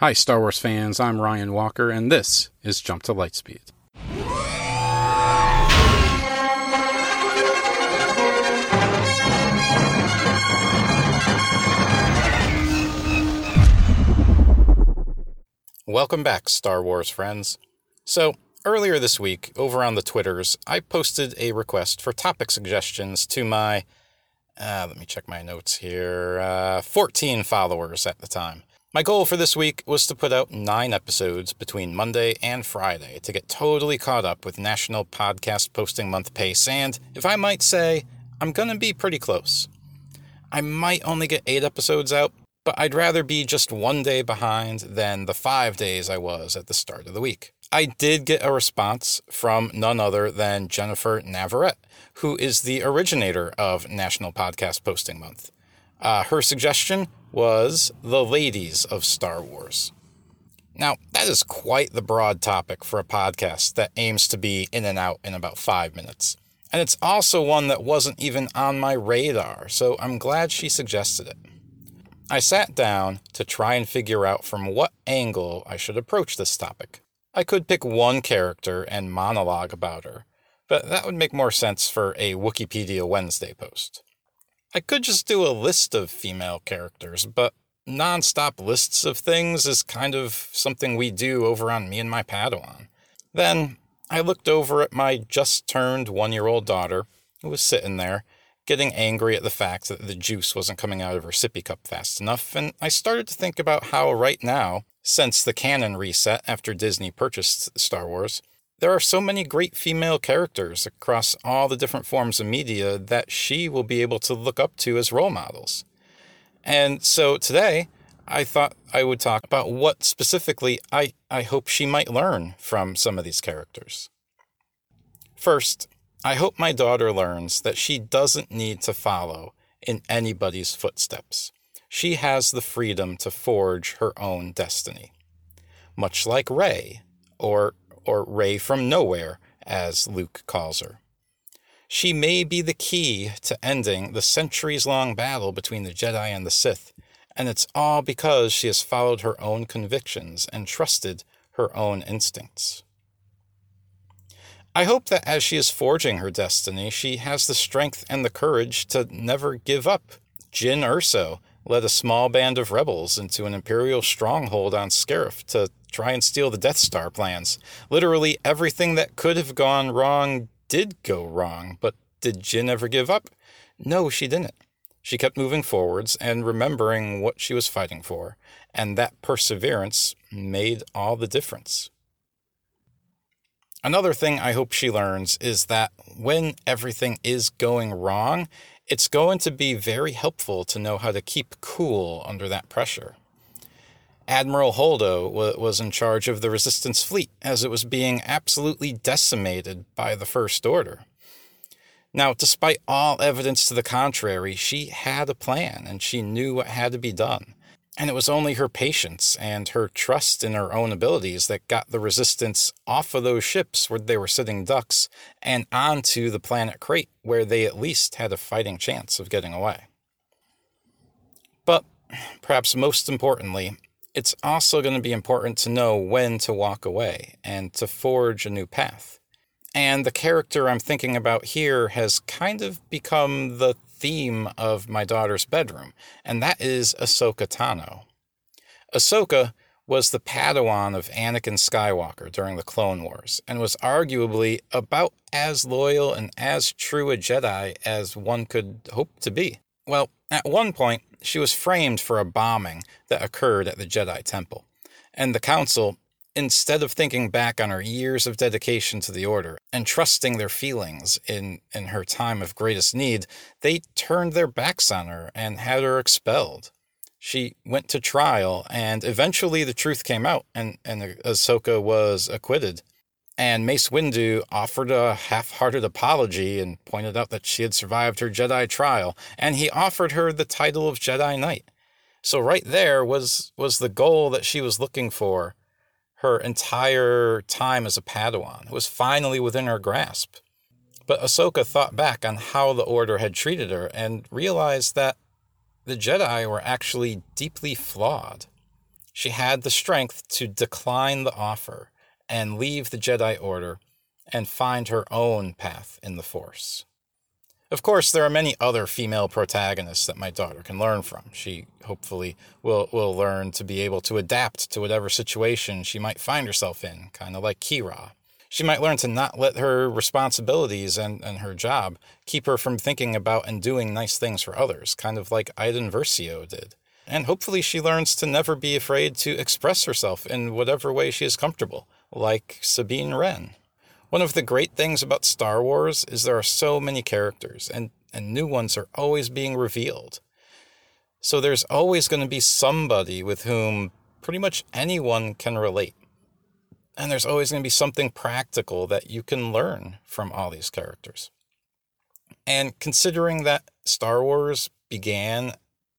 Hi, Star Wars fans. I'm Ryan Walker, and this is Jump to Lightspeed. Welcome back, Star Wars friends. So, earlier this week, over on the Twitters, I posted a request for topic suggestions to my, uh, let me check my notes here, uh, 14 followers at the time. My goal for this week was to put out nine episodes between Monday and Friday to get totally caught up with National Podcast Posting Month pace, and if I might say, I'm to be pretty close. I might only get eight episodes out, but I'd rather be just one day behind than the five days I was at the start of the week. I did get a response from none other than Jennifer Navarette, who is the originator of National Podcast Posting Month. Uh, her suggestion was the ladies of Star Wars. Now, that is quite the broad topic for a podcast that aims to be in and out in about five minutes. And it's also one that wasn't even on my radar, so I'm glad she suggested it. I sat down to try and figure out from what angle I should approach this topic. I could pick one character and monologue about her, but that would make more sense for a Wikipedia Wednesday post. I could just do a list of female characters, but non-stop lists of things is kind of something we do over on me and my Padawan. Then I looked over at my just turned one year old daughter, who was sitting there, getting angry at the fact that the juice wasn't coming out of her sippy cup fast enough, and I started to think about how right now, since the canon reset after Disney purchased Star Wars, there are so many great female characters across all the different forms of media that she will be able to look up to as role models. And so today, I thought I would talk about what specifically I, I hope she might learn from some of these characters. First, I hope my daughter learns that she doesn't need to follow in anybody's footsteps. She has the freedom to forge her own destiny. Much like Rey, or or Rey from Nowhere, as Luke calls her. She may be the key to ending the centuries long battle between the Jedi and the Sith, and it's all because she has followed her own convictions and trusted her own instincts. I hope that as she is forging her destiny, she has the strength and the courage to never give up. Jyn Erso led a small band of rebels into an Imperial stronghold on Scarif to try and steal the Death Star plans. Literally everything that could have gone wrong did go wrong, but did Jyn ever give up? No, she didn't. She kept moving forwards and remembering what she was fighting for, and that perseverance made all the difference. Another thing I hope she learns is that when everything is going wrong, it's going to be very helpful to know how to keep cool under that pressure. Admiral Holdo was in charge of the resistance fleet as it was being absolutely decimated by the First Order. Now, despite all evidence to the contrary, she had a plan and she knew what had to be done. And it was only her patience and her trust in her own abilities that got the resistance off of those ships where they were sitting ducks and onto the planet Crait, where they at least had a fighting chance of getting away. But perhaps most importantly, it's also going to be important to know when to walk away and to forge a new path. And the character I'm thinking about here has kind of become the theme of my daughter's bedroom, and that is Ahsoka Tano. Ahsoka was the Padawan of Anakin Skywalker during the Clone Wars, and was arguably about as loyal and as true a Jedi as one could hope to be. Well, at one point, she was framed for a bombing that occurred at the Jedi Temple, and the Council, instead of thinking back on her years of dedication to the Order and trusting their feelings in, in her time of greatest need, they turned their backs on her and had her expelled. She went to trial, and eventually the truth came out, and, and Ahsoka was acquitted. And Mace Windu offered a half hearted apology and pointed out that she had survived her Jedi trial, and he offered her the title of Jedi Knight. So right there was was the goal that she was looking for her entire time as a Padawan. It was finally within her grasp. But Ahsoka thought back on how the Order had treated her and realized that the Jedi were actually deeply flawed. she had the strength to decline the offer and leave the Jedi Order and find her own path in the Force. Of course, there are many other female protagonists that my daughter can learn from. She hopefully will, will learn to be able to adapt to whatever situation she might find herself in, kind of like Qi'ra. She might learn to not let her responsibilities and, and her job keep her from thinking about and doing nice things for others, kind of like Iden Versio did. And hopefully, she learns to never be afraid to express herself in whatever way she is comfortable, like Sabine Wren. One of the great things about Star Wars is there are so many characters, and, and new ones are always being revealed. So there's always going to be somebody with whom pretty much anyone can relate. And there's always going to be something practical that you can learn from all these characters. And considering that Star Wars began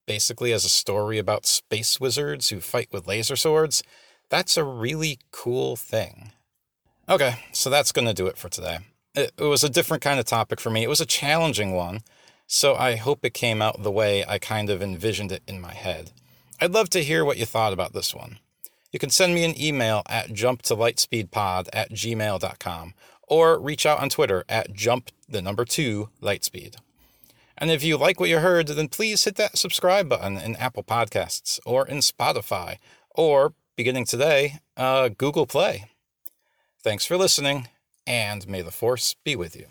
basically as a story about space wizards who fight with laser swords, that's a really cool thing. Okay, so that's going to do it for today. It, it, was a different kind of topic for me. It was a challenging one, so I hope it came out the way I kind of envisioned it in my head. I'd love to hear what you thought about this one. You can send me an email at jumptolightspeedpod at gmail.com or reach out on Twitter at jump the number two lightspeed. And if you like what you heard, then please hit that subscribe button in Apple Podcasts or in Spotify or, beginning today, uh, Google Play. Thanks for listening, and may the Force be with you.